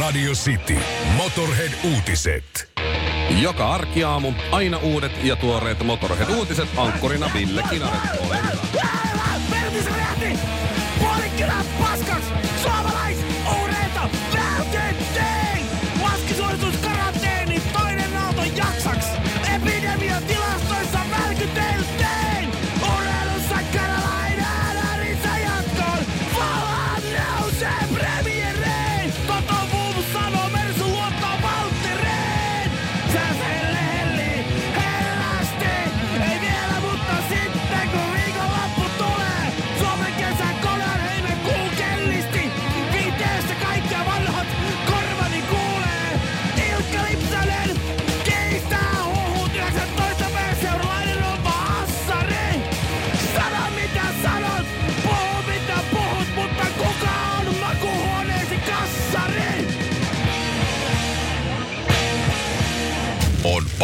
Radio City. Motorhead-uutiset. Joka arkiaamu aina uudet ja tuoreet Motorhead-uutiset ankkurina Ville Kinaret. Ole hyvä. Pertti se räjähti! Puolikkylä paskaks! Suomalais!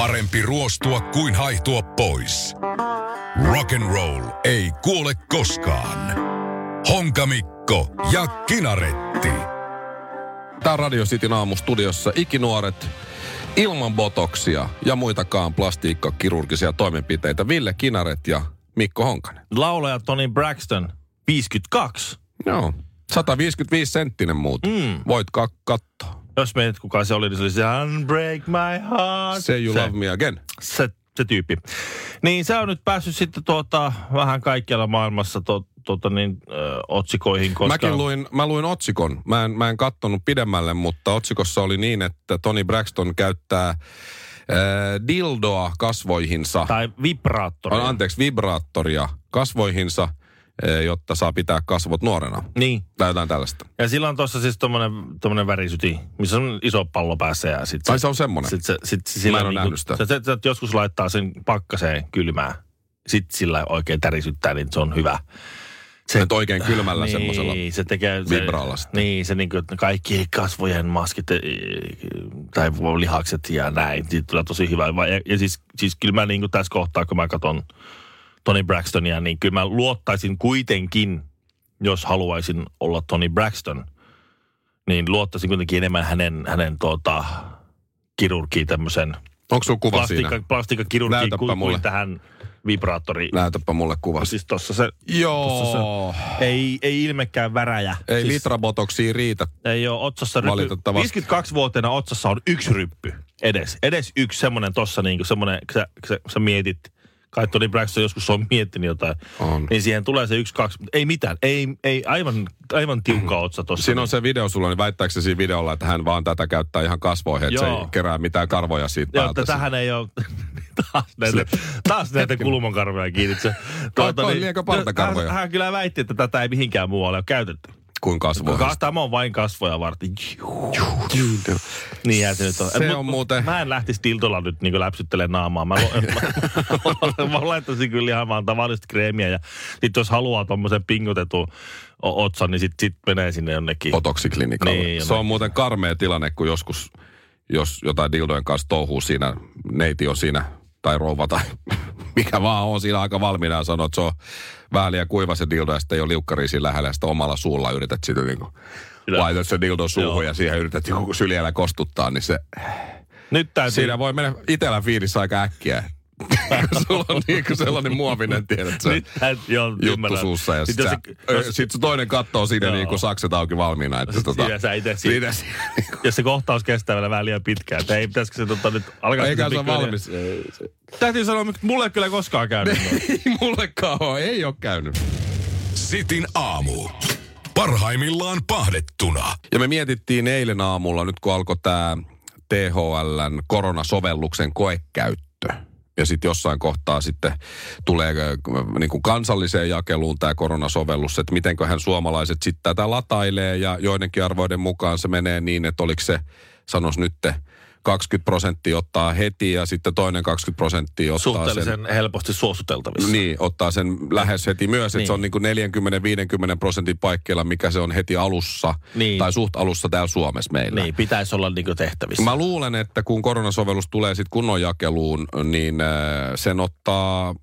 Parempi ruostua kuin haihtua pois. Rock and roll ei kuole koskaan. Honkamikko ja Kinaretti. Tää on Radio Cityn aamustudiossa ikinuoret ilman botoksia ja muitakaan plastiikkakirurgisia toimenpiteitä. Ville Kinaret ja Mikko Honkanen. Laulaja Tony Braxton, 52. Joo. 155 senttinen muut. Mm. Voit ka- katsoa. Jos mietit kuka se oli, niin se oli se Unbreak my heart. Say you se, love me again. Se, se tyyppi. Niin se on nyt päässyt sitten tuota, vähän kaikkialla maailmassa to, tuota, niin, ö, otsikoihin. Koska... Mäkin luin, mä luin otsikon. Mä en, mä en kattonut pidemmälle, mutta otsikossa oli niin, että Tony Braxton käyttää dildoa kasvoihinsa. Tai vibraattori. On, anteeksi, vibraattoria kasvoihinsa, jotta saa pitää kasvot nuorena. Niin. Tai jotain tällaista. Ja sillä on tuossa siis tommonen, tommonen värisyti, missä on iso pallo päässä ja sit Ai se on semmonen? Sit se, sit, se, sillä Mä en oo niinku- sitä. Se, se, se, joskus laittaa sen pakkaseen kylmään. Sitten sillä oikein tärisyttää, niin se on hyvä. Se, Et oikein kylmällä niin, semmoisella se tekee... Se, sitten. Niin, se niin kuin, kaikki kasvojen maskit eh, tai lihakset ja näin. Siitä tulee tosi hyvä. Ja, ja siis, siis kyllä mä niin kuin tässä kohtaa, kun mä katson Tony Braxtonia, niin kyllä mä luottaisin kuitenkin, jos haluaisin olla Tony Braxton, niin luottaisin kuitenkin enemmän hänen, hänen tuota, kirurgiin tämmöisen Onko sulla kuva plastiikka, siinä? plastiikkakirurgiin kuin, mulle. kuin tähän vibraattoriin. Näytäpä mulle kuva. Siis tossa se, Joo. tossa se ei, ei ilmekään väräjä. Ei siis, litrabotoksia riitä. Ei ole otsassa ryppy. Valitettavasti. 52-vuotiaana otsassa on yksi ryppy. Edes. Edes yksi semmoinen tossa niinku semmoinen, kun sä, kun sä, kun sä mietit, kai Tony Braxton joskus on miettinyt jotain, On. niin siihen tulee se yksi, kaksi, ei mitään, ei, ei aivan, aivan tiukka otsa tossa. Siinä on se video sulla, niin väittääkö se siinä videolla, että hän vaan tätä käyttää ihan kasvoihin, että se Joo. ei kerää mitään karvoja siitä Joo, päältä. että tähän ei ole taas näitä, taas näitä kulmankarvoja kiinni. Se, toi liekö partakarvoja? hän, hän, kyllä väitti, että tätä ei mihinkään muualle ole käytetty. Kuin kasvoihin. Ka- Tämä on vain kasvoja varten. Niin se nyt on. Se on mut muuten- Mä en lähtisi tiltolla nyt niin läpsyttelemään naamaa. Mä, mä, mä laittaisin kyllä ihan vaan tavallista kreemiä. Ja sit jos haluaa tommosen pingotetun otsan, niin sit, sit menee sinne jonnekin. Otoksiklinikalle. Niin, se jonnekin. on muuten karmea tilanne, kun joskus, jos jotain dildojen kanssa touhuu siinä, neiti on siinä, tai rouva tai mikä vaan on siinä aika valmiina ja sanoo, että se on vähän liian kuiva se dildo ja sitten ei ole liukkari siinä lähellä ja sitten omalla suulla yrität sitä niin kuin, laitat se dildo suuhun Joo. ja siihen yrität joku syljellä kostuttaa, niin se, Nyt täytyy... siinä voi mennä itellä fiilissä aika äkkiä. Sulla on niin kuin sellainen muovinen, tiedät sä, joo, juttu ymmärrän. suussa ja Sit sitten jos sit, se- sit se toinen kattoo siinä Joo. niin kuin sakset auki valmiina. Että, Sit siinä sä ite siinä- siinä, siinä niin kuin, jos se kohtaus kestää vielä vähän liian pitkään. Että ei pitäisikö se tota, nyt alkaa... eikä se ole pikkuhiljaa- valmis. Täytyy sanoa, että mulle ei kyllä koskaan käynyt. Ei mullekaan ole, ei ole käynyt. Sitin aamu. Parhaimmillaan pahdettuna. Ja me mietittiin eilen aamulla, nyt kun alkoi tämä THLn koronasovelluksen koekäyttö, ja sitten jossain kohtaa sitten tulee äh, niin kuin kansalliseen jakeluun tämä koronasovellus, että mitenköhän suomalaiset sitten tätä latailee. Ja joidenkin arvoiden mukaan se menee niin, että oliko se, sanos nytte, 20 prosenttia ottaa heti ja sitten toinen 20 prosenttia ottaa Suhteellisen sen. helposti suositeltavissa. Niin, ottaa sen lähes heti myös, että Niin. se on niin kuin 40-50 prosentin paikkeilla, mikä se on heti alussa Niin. tai suht alussa täällä Suomessa meillä. Niin, pitäisi olla niinku tehtävissä. Mä luulen, että kun koronasovellus tulee sitten kunnon jakeluun, niin äh, sen ottaa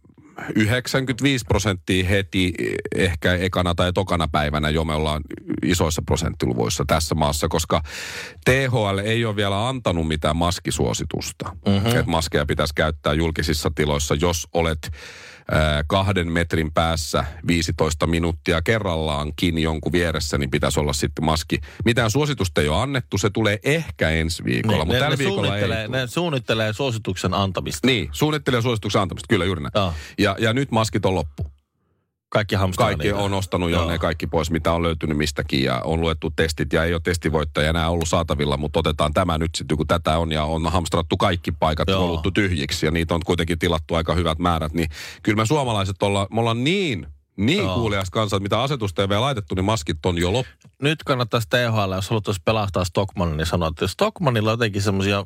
95 prosenttia heti ehkä ekana tai tokana päivänä jo me ollaan isoissa prosenttiluvuissa tässä maassa, koska THL ei ole vielä antanut mitään maskisuositusta. Mm-hmm. Että maskeja pitäisi käyttää julkisissa tiloissa, jos olet kahden metrin päässä 15 minuuttia kerrallaankin jonkun vieressä, niin pitäisi olla sitten maski. Mitään suositusta ei ole annettu, se tulee ehkä ensi viikolla, Niin, mutta ne, tällä ne, viikolla ei. suunnittelee, ne suunnittelee suosituksen antamista. Niin, suunnittelee suosituksen antamista, kyllä juuri näin. Joo. Ja, ja nyt maskit on loppu. Kaikki hamsteraa Kaikki niitä. on ostanut jo Joo. ne kaikki pois, mitä on löytynyt mistäkin ja on luettu testit ja ei ole testivoittajia enää ollut saatavilla, mutta otetaan tämä nyt sitten, kun tätä on ja on hamstrattu kaikki paikat Joo. voluttu tyhjiksi ja niitä on kuitenkin tilattu aika hyvät määrät, niin kyllä me suomalaiset olla, me ollaan niin, niin Joo. kuulias kanssa, että mitä asetusta ei vielä laitettu, niin maskit on jo loppu. Nyt kannattaisi THL, jos haluttaisiin pelastaa Stockmanin, niin sanoa, että Stockmanilla on jotenkin semmoisia,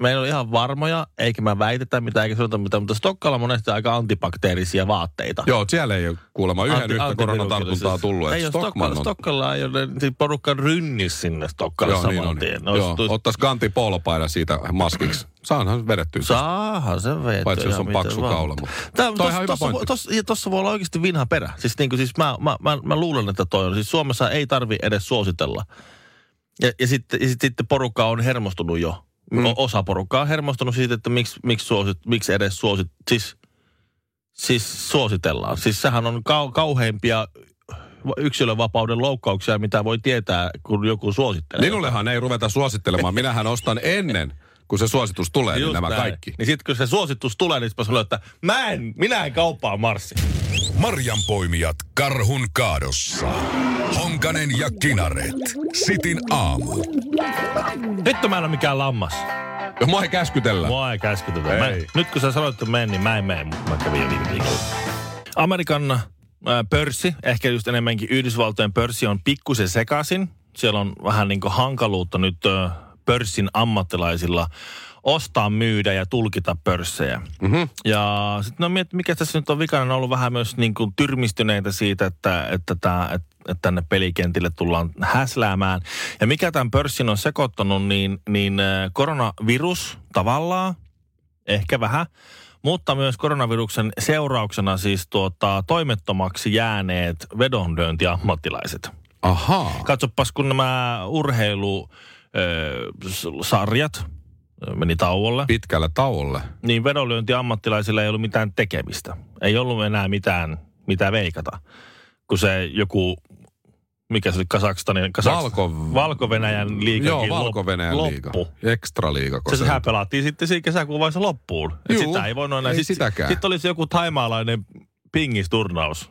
meillä on ihan varmoja, eikä mä väitetä mitään, eikä sanota mitään, mutta Stockalla on monesti aika antibakteerisia vaatteita. Joo, siellä ei ole kuulemma yhden Anti- yhtä koronatartuntaa tullut. Ei ole Stockman Stockalla, on- Stockalla ei ole, niin porukka rynnis sinne Stokkalle Joo, niin saman on. tien. Joo, Olisi- ottaisi kanti poolopaidan siitä maskiksi. Saanhan vedettyä. Saahan se vettä. Paitsi jos on paksu vaan. kaula, mutta Tää, toi tos, ihan hyvä tossa, voi- tossa, ja tossa voi olla oikeasti vinha perä. Siis, niin kuin, siis mä, mä, mä, mä, luulen, että toi on. Siis Suomessa ei tarvi edes suositella. Ja, ja, sitten, ja sitten porukka on hermostunut jo. Mm. Osa porukkaa on hermostunut siitä, että miksi, miksi, suosit, miksi edes suosit... Siis, siis suositellaan. Siis sehän on kau, kauheimpia yksilönvapauden loukkauksia, mitä voi tietää, kun joku suosittelee. Minullehan ei ruveta suosittelemaan. Minähän ostan ennen, kun se suositus tulee, niin Just nämä näin. kaikki. Niin sitten kun se suositus tulee, niin sitten että mä en, minä en kauppaa marssi. Marjan poimijat karhun kaadossa. Honkanen ja Kinaret. Sitin aamu. Nyt mä en ole mikään lammas. Ja mua ei käskytellä. Mua ei käskytetä. Mä, Ei. nyt kun sä sanoit, että menen, niin mä en mene, mutta mä kävin jo viime viikolla. Amerikan äh, pörssi, ehkä just enemmänkin Yhdysvaltojen pörssi on pikkusen sekaisin. Siellä on vähän niin kuin hankaluutta nyt äh, pörssin ammattilaisilla ostaa, myydä ja tulkita pörssejä. Mm-hmm. Ja sitten no miet, mikä tässä nyt on vikana, on ollut vähän myös niin kuin tyrmistyneitä siitä, että, että, tää, että, että tänne pelikentille tullaan häsläämään. Ja mikä tämän pörssin on sekoittanut, niin, niin äh, koronavirus tavallaan, ehkä vähän, mutta myös koronaviruksen seurauksena siis tuota, toimettomaksi jääneet vedonlyöntiammattilaiset. Ahaa. Katsopas, kun nämä urheilusarjat meni tauolle, Pitkällä tauolle. niin vedonlyöntiammattilaisilla ei ollut mitään tekemistä. Ei ollut enää mitään, mitä veikata. Kun se joku, mikä se oli, Kasakstanin, Kasaks... Valko- Valko-Venäjän liigakin Joo, lop- Valko-Venäjän liiga. loppu. Ekstra liiga. Se sehän pelattiin sitten siinä kesäkuun vaiheessa loppuun. Juu, sitä ei voinut enää. ei Sitten sitäkään. sit oli se joku taimaalainen pingisturnaus.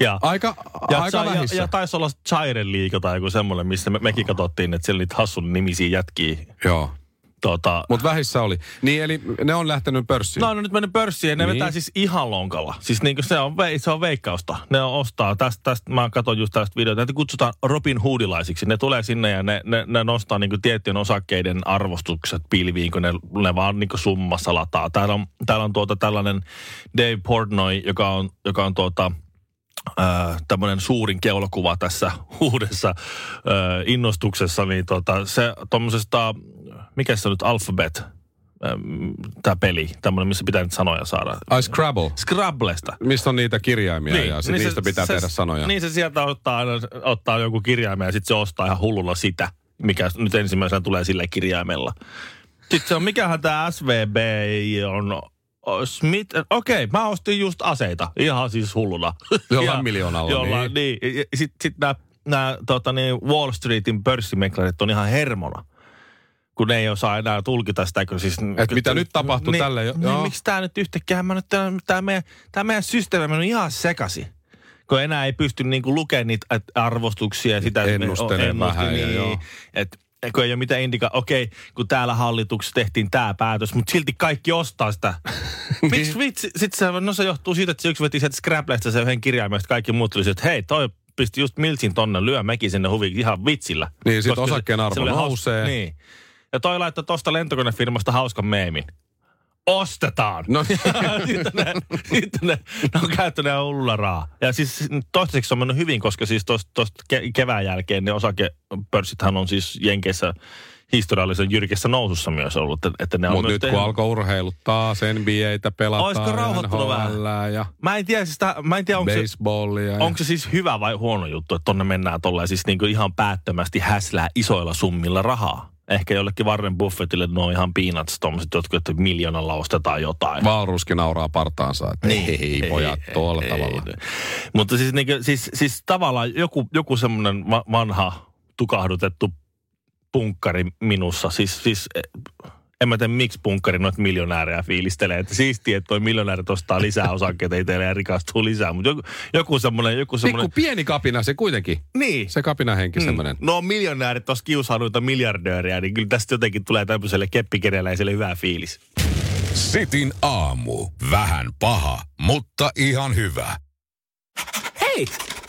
Ja, Aika, ja, aika ja, ja, vähissä. ja taisi olla Chairen liiga tai joku semmoinen, missä me, mekin katsottiin, että siellä niitä hassun nimisiä jätkiä. Joo. Tota, Mutta vähissä oli. Niin, eli ne on lähtenyt pörssiin. No on nyt mennyt pörssiin ja ne Niin. vetää siis ihan lonkalla. Siis niin kuin se on, se on veikkausta. Ne on ostaa, tästä, tästä mä katson just tästä videota, että kutsutaan Robin Hoodilaisiksi. Ne tulee sinne ja ne, ne, ne nostaa niin kuin tiettyjen osakkeiden arvostukset pilviin, kun ne, ne vaan niin kuin summassa lataa. Täällä on, täällä on tuota tällainen Dave Portnoy, joka on, joka on tuota, äh, tämmöinen suurin keulakuva tässä uudessa äh, innostuksessa, niin tota, se tuommoisesta, mikä se on nyt, Alphabet, tämä peli, tämmöinen, missä pitää nyt sanoja saada. Ai Scrabble. Scrabblesta. Mistä on niitä kirjaimia niin, ja sit niin niistä se- pitää se, tehdä sanoja. Niin se sieltä ottaa, aina, ottaa joku kirjaimen ja sitten se ostaa ihan hullulla sitä, mikä nyt ensimmäisenä tulee sillä kirjaimella. Sitten se on, mikähän tämä SVB on, Smith, okei, mä ostin just aseita, ihan siis hulluna. Jollain Ja- miljoonalla, Jollain, niin. niin. Sitten sit nämä tota, niin Wall Streetin pörssimeklarit on ihan hermona kun ne ei osaa enää tulkita sitä. Kun siis, Et mitä nyt tapahtui niin, tälle jo- Niin, joo. miksi tämä nyt yhtäkkiä, mä nyt, tämä meidän, tää meidän systeemi on ihan sekasi. Kun enää ei pysty niinku lukemaan niitä arvostuksia ja sitä. että me- Ennustelee ennuste- vähän ja niin, joo. Et, kun ei ole mitään indika, okei, kun täällä hallituksessa tehtiin tämä päätös, mutta silti kaikki ostaa sitä. Miksi vitsi? Sitten se, no se johtuu siitä, että se yksi veti sieltä Scrablesta se yhden kirjaimen, että kaikki muut tulisivat, että hei, toi pisti just Miltsin tonne, lyö mekin sinne huvi ihan vitsillä. Niin, sit Koska se- osakkeen arvo se oli haus- nousee. Niin. Ja toi laittoi tosta lentokonefirmasta hauskan meemin. Ostetaan! No sitten ne, sitten ne, ne on käyttänyt rahaa. Ja siis toistaiseksi se on mennyt hyvin, koska siis tuosta ke- kevään jälkeen ne osakepörssithän on siis Jenkeissä historiallisen jyrkissä nousussa myös ollut. Että, että ne on Mutta myös nyt kun tehnyt- alkoi urheilut taas, NBAtä pelataan, Olisiko rauhoittunut vähän? Ja Mä en tiedä, siis sitä, mä en tiedä onko se, ja- onko se siis hyvä vai huono juttu, että tonne mennään tolleen siis niinku ihan päättömästi häslää isoilla summilla rahaa. Ehkä jollekin Warren Buffettille ne on ihan peanuts tommoset jotkut, että miljoonalla ostetaan jotain. Valruski nauraa partaansa, että niin, ei, pojat, tuolla tavalla. Mutta siis, niin siis, siis tavallaan joku, joku semmoinen va- vanha tukahdutettu punkkari minussa. Siis, siis en mä tiedä, miksi punkkari noita miljonäärejä fiilistelee. Että siistiä, että toi miljonäärit ostaa lisää osakkeita itselleen ja rikastuu lisää. Mutta joku, joku semmoinen... Joku Pikku semmoinen pieni kapina se kuitenkin. niin. Se kapinahenki mm. semmoinen. No miljonäärit tuossa kiusaa noita miljardööriä, niin kyllä tästä jotenkin tulee tämmöiselle keppikereläiselle hyvä fiilis. Sitin aamu. Vähän paha, mutta ihan hyvä. Hei,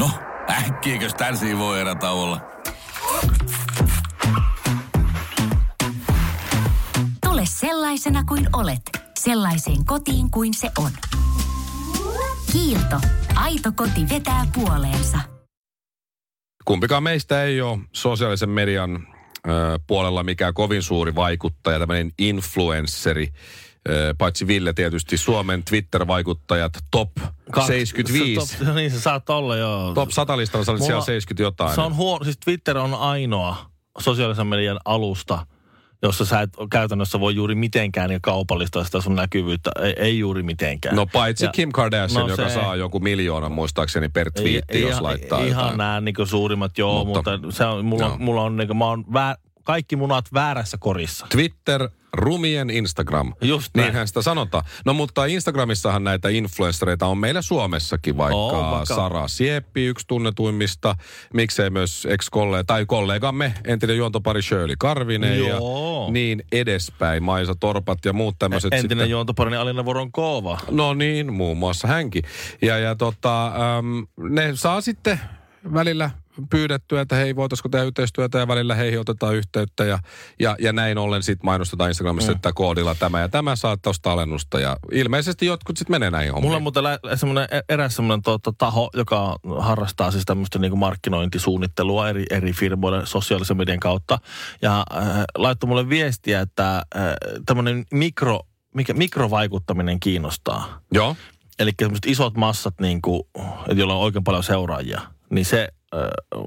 No, äkkiäkös tän voi erätä olla? Tule sellaisena kuin olet, sellaiseen kotiin kuin se on. Kiilto. Aito koti vetää puoleensa. Kumpikaan meistä ei ole sosiaalisen median ö, puolella mikään kovin suuri vaikuttaja, tämmöinen influensseri. Paitsi Ville tietysti Suomen Twitter-vaikuttajat top 75. Se, top, niin se saattaa olla, joo. Top 100 listalla sä olit siellä 70 jotain. Se on huono, siis Twitter on ainoa sosiaalisen median alusta, jossa sä et käytännössä voi juuri mitenkään niin kaupallistaa sitä sun näkyvyyttä. Ei, ei juuri mitenkään. No paitsi Ja- Kim Kardashian, no joka se- saa joku miljoonan muistaakseni per twiitti, jos ihan, laittaa Ihan jotain. nämä niin suurimmat, joo, Mutta- mutta, se on, mulla, joo. mulla on, niin kuin, mä oon vää, kaikki munat väärässä korissa. Twitter, rumien Instagram. Just näin. Niinhän sitä sanotaan. No mutta Instagramissahan näitä influenssereita on meillä Suomessakin, vaikka, On, vaikka- Sara Sieppi, yksi tunnetuimmista. Miksei myös ex-kollega tai kollegamme, entinen juontopari Shirley Karvinen Joo. ja niin edespäin. Maisa Torpat ja muut tämmöiset Entinen sitten. juontoparini Alina Voronkova. No niin, muun muassa hänkin. Ja, ja tota, äm, ne saa sitten välillä pyydettyä, että hei, voitaisiko tehdä yhteistyötä ja välillä heihin otetaan yhteyttä ja, ja, ja näin ollen sitten mainostetaan Instagramissa, mm. että koodilla tämä ja tämä saa tuosta alennusta ja ilmeisesti jotkut sitten menee näihin hommiin. Mulla on muuten lä- semmoinen, eräs semmoinen to, to, taho, joka harrastaa siis tämmöistä niin markkinointisuunnittelua eri, eri firmoille sosiaalisen median kautta. Ja äh, laittoi mulle viestiä, että äh, tämmöinen mikro, mikä, mikrovaikuttaminen kiinnostaa. Joo. Eli semmoiset isot massat, niin kuin, joilla on oikein paljon seuraajia, niin se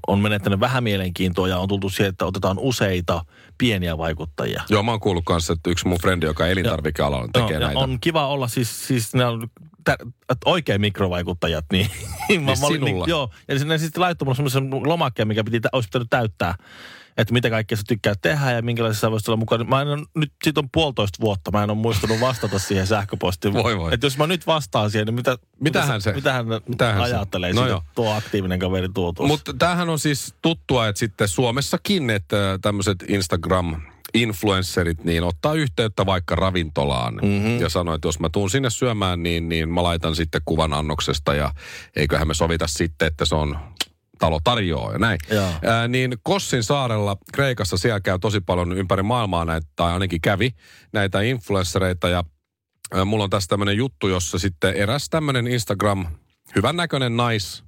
on menettänyt vähän mielenkiintoa ja on tultu siihen, että otetaan useita pieniä vaikuttajia. Joo, mä oon kuullut kanssa, että yksi mun frendi, joka elintarvikealalla tekee ja näitä. On kiva olla siis, siis ne on tä, että oikein mikrovaikuttajat, niin, mä, mä olin, sinulla? niin, joo, ja ne sitten laittoi mulle semmoisen lomakkeen, mikä piti, olisi pitänyt täyttää, että mitä kaikkea sä tykkää tehdä ja minkälaisessa sä voisit olla mukana. Mä en ole, nyt siitä on puolitoista vuotta, mä en ole muistanut vastata siihen sähköpostiin. Voi voi. Että jos mä nyt vastaan siihen, niin mitä, Mitähän se- mitähän, mitähän se- ajattelee no siitä, tuo aktiivinen kaveri tuo tuossa. Mutta tämähän on siis tuttua, että sitten Suomessakin, että tämmöiset Instagram influencerit, niin ottaa yhteyttä vaikka ravintolaan mm-hmm. ja sanoo, että jos mä tuun sinne syömään, niin, niin mä laitan sitten kuvan annoksesta ja eiköhän me sovita sitten, että se on talo tarjoaa ja näin. Ää, niin Kossin saarella Kreikassa siellä käy tosi paljon ympäri maailmaa näitä, tai ainakin kävi näitä influenssereita ja ää, mulla on tässä tämmöinen juttu, jossa sitten eräs tämmöinen Instagram, hyvännäköinen nais,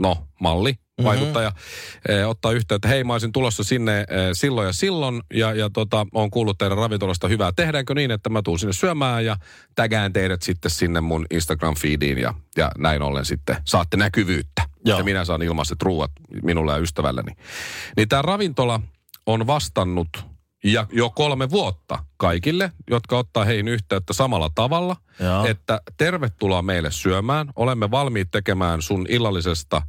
no malli, vaikuttaja, mm-hmm. ottaa yhteyttä, hei mä olisin tulossa sinne eh, silloin ja silloin ja, ja tota, on kuullut teidän ravintolasta hyvää. Tehdäänkö niin, että mä tuun sinne syömään ja tägään teidät sitten sinne mun Instagram-feediin ja, ja näin ollen sitten saatte näkyvyyttä. Joo. Ja minä saan ilmaiset ruuat minulle ja ystävälleni. Niin tämä ravintola on vastannut ja jo kolme vuotta kaikille, jotka ottaa heihin yhteyttä samalla tavalla, Joo. että tervetuloa meille syömään. Olemme valmiit tekemään sun illallisesta,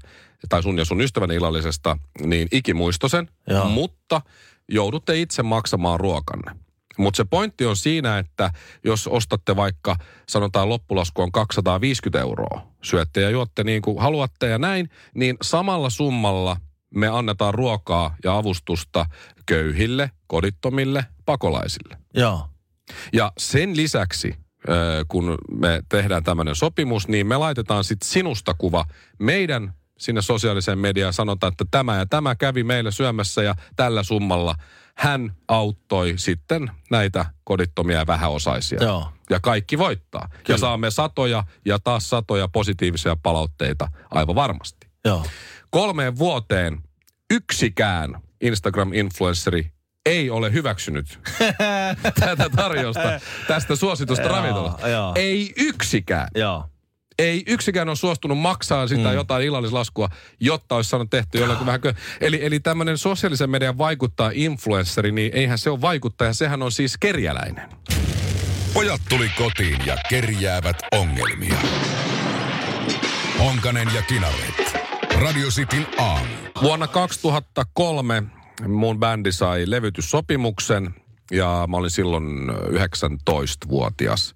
tai sun ja sun ystävän illallisesta, niin ikimuistosen, Joo. mutta joudutte itse maksamaan ruokanne. Mutta se pointti on siinä, että jos ostatte vaikka, sanotaan loppulasku on 250 euroa, syötte ja juotte niin kuin haluatte ja näin, niin samalla summalla me annetaan ruokaa ja avustusta köyhille, kodittomille, pakolaisille. Joo. Ja sen lisäksi, kun me tehdään tämmöinen sopimus, niin me laitetaan sitten sinusta kuva meidän sinne sosiaaliseen mediaan sanotaan, että tämä ja tämä kävi meillä syömässä ja tällä summalla hän auttoi sitten näitä kodittomia ja vähäosaisia. Joo. Ja kaikki voittaa. Kyllä. Ja saamme satoja ja taas satoja positiivisia palautteita aivan varmasti. Joo. Kolmeen vuoteen yksikään Instagram-influenceri ei ole hyväksynyt tätä tarjousta tästä suositusta ravintolasta. Ei yksikään. Joo. Ei yksikään ole suostunut maksaa sitä mm. jotain illallislaskua, jotta olisi saanut tehty jollakin vähän. Eli, eli tämmöinen sosiaalisen median vaikuttaa influenssari, niin eihän se ole vaikuttaja, sehän on siis kerjäläinen. Pojat tuli kotiin ja kerjäävät ongelmia. Honkanen ja Kinaret. Radio Cityn aamu. Vuonna 2003 mun bändi sai levytyssopimuksen ja mä olin silloin ö, 19-vuotias.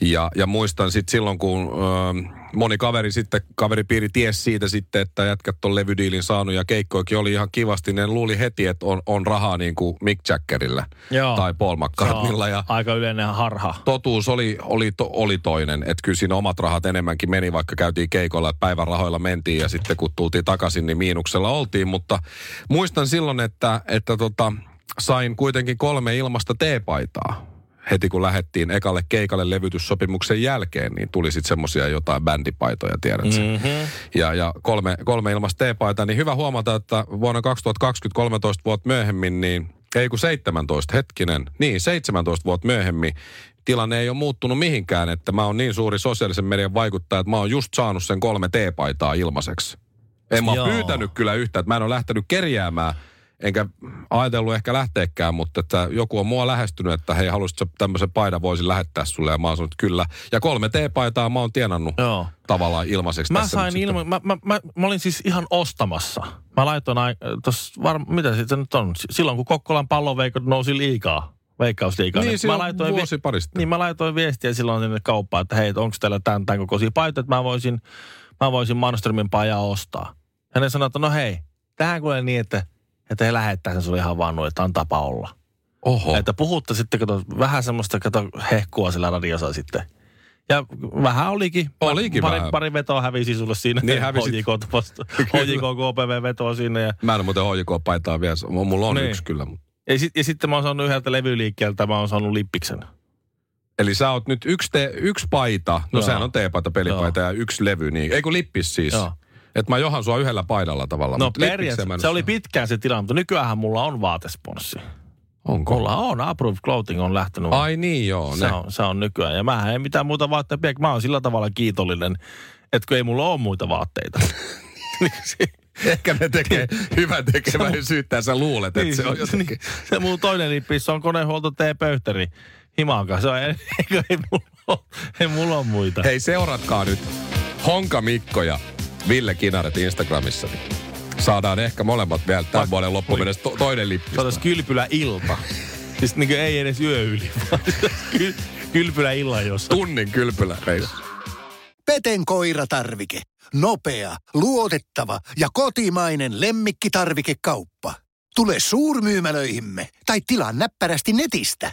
Ja, ja muistan sitten silloin, kun ö, moni kaveri sitten, kaveripiiri ties siitä sitten, että jätkät on levydiilin saanut ja keikkoikin oli ihan kivasti. Ne luuli heti, että on, on rahaa niin kuin Mick Jaggerillä Joo. tai Paul McCartneylla. Ja Aika yleinen harha. totuus oli, oli, to, oli toinen. Että kyllä siinä omat rahat enemmänkin meni, vaikka käytiin keikolla, että päivän rahoilla mentiin ja sitten kun tultiin takaisin, niin miinuksella oltiin. Mutta muistan silloin, että, että tota, sain kuitenkin kolme ilmasta teepaitaa. Heti kun lähdettiin ekalle keikalle levytyssopimuksen jälkeen, niin tuli sitten semmosia jotain bändipaitoja, tiedätkö? Mm-hmm. Ja, ja kolme, kolme ilmasta teepaitaa, niin hyvä huomata, että vuonna 2020, 13 vuotta myöhemmin, niin ei kun 17, hetkinen, niin 17 vuotta myöhemmin, tilanne ei ole muuttunut mihinkään, että mä oon niin suuri sosiaalisen median vaikuttaja, että mä oon just saanut sen kolme teepaitaa ilmaiseksi. En mä Joo. ole pyytänyt kyllä yhtä, että mä en ole lähtenyt kerjäämään, enkä ajatellut ehkä lähteekään, mutta että joku on mua lähestynyt, että hei, haluaisitko tämmöisen paidan voisin lähettää sulle, ja mä oon sanonut kyllä. Ja kolme teepaitaa mä oon tienannut Joo. tavallaan ilmaiseksi Mä sain ilman, mä, mä, mä, mä, olin siis ihan ostamassa. Mä laitoin, ai- tos, var, mitä se nyt on? Silloin kun Kokkolan palloveikot nousi liikaa, veikkausliikaa. Niin, mä silloin vuosi sitten. Niin mä laitoin viestiä silloin sinne kauppaan, että hei, onko teillä tämän, tämän kokoisia paitoja, että mä voisin, mä voisin Manströmin pajaa ostaa. Ja ne sanoi, että no hei, tähän kuulee niin, että, että he lähettää sen sulle ihan vaan noin, että on tapa olla. Oho. Että puhutte sitten, kato, vähän semmoista, kato, hehkua sillä radiossa sitten. Ja vähän olikin. Olikin pari, vähän. pari vetoa hävisi sulle siinä. Niin hävisit. HJK, HJK KPV vetoa siinä. Ja, Mä en muuten HJK-paitaa vielä, mulla on Niin. yksi kyllä. ja, sit, ja sitten mä oon saanut yhdeltä levyliikkeeltä, mä oon saanut lippiksen. Eli sä oot nyt yksi, te, yksi paita, no Joo. sehän on teepaita, pelipaita ja yksi levy, niin, ei kun lippis siis. Joo. Että mä johan sua yhdellä paidalla tavallaan. No periaatteessa se oli pitkään se tilanne, mutta nykyään mulla on vaatesponssi. Onko? Mulla on, Approved Clothing on lähtenyt. Ai niin joo, se, ne. on, se on nykyään. Ja mä en mitään muuta vaatteita pidä. Mä oon sillä tavalla kiitollinen, että kun ei mulla ole muita vaatteita. Niin Ehkä ne tekee hyvän tekeväisyyttä sä luulet, että se on jotenkin. niin, se mun toinen lippis on konehuolto T-pöytäri. Himanka, se on, ei, ei, mulla ole, ei mulla ole muita. Hei, seuratkaa nyt Honka Mikko ja Ville Kinaret Instagramissa. niin Saadaan ehkä molemmat vielä tämän Vai- vuoden loppuun mennessä to- toinen lippis. Se olisi kylpylä ilta. Siis niin kuin ei edes yö yli, vaan ky, kylpylä illan jossa. Tunnin kylpylä reissu. Peten koiratarvike. Nopea, luotettava ja kotimainen lemmikkitarvikekauppa. Tule suurmyymälöihimme tai tilaa näppärästi netistä.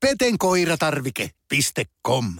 petenkoiratarvike.com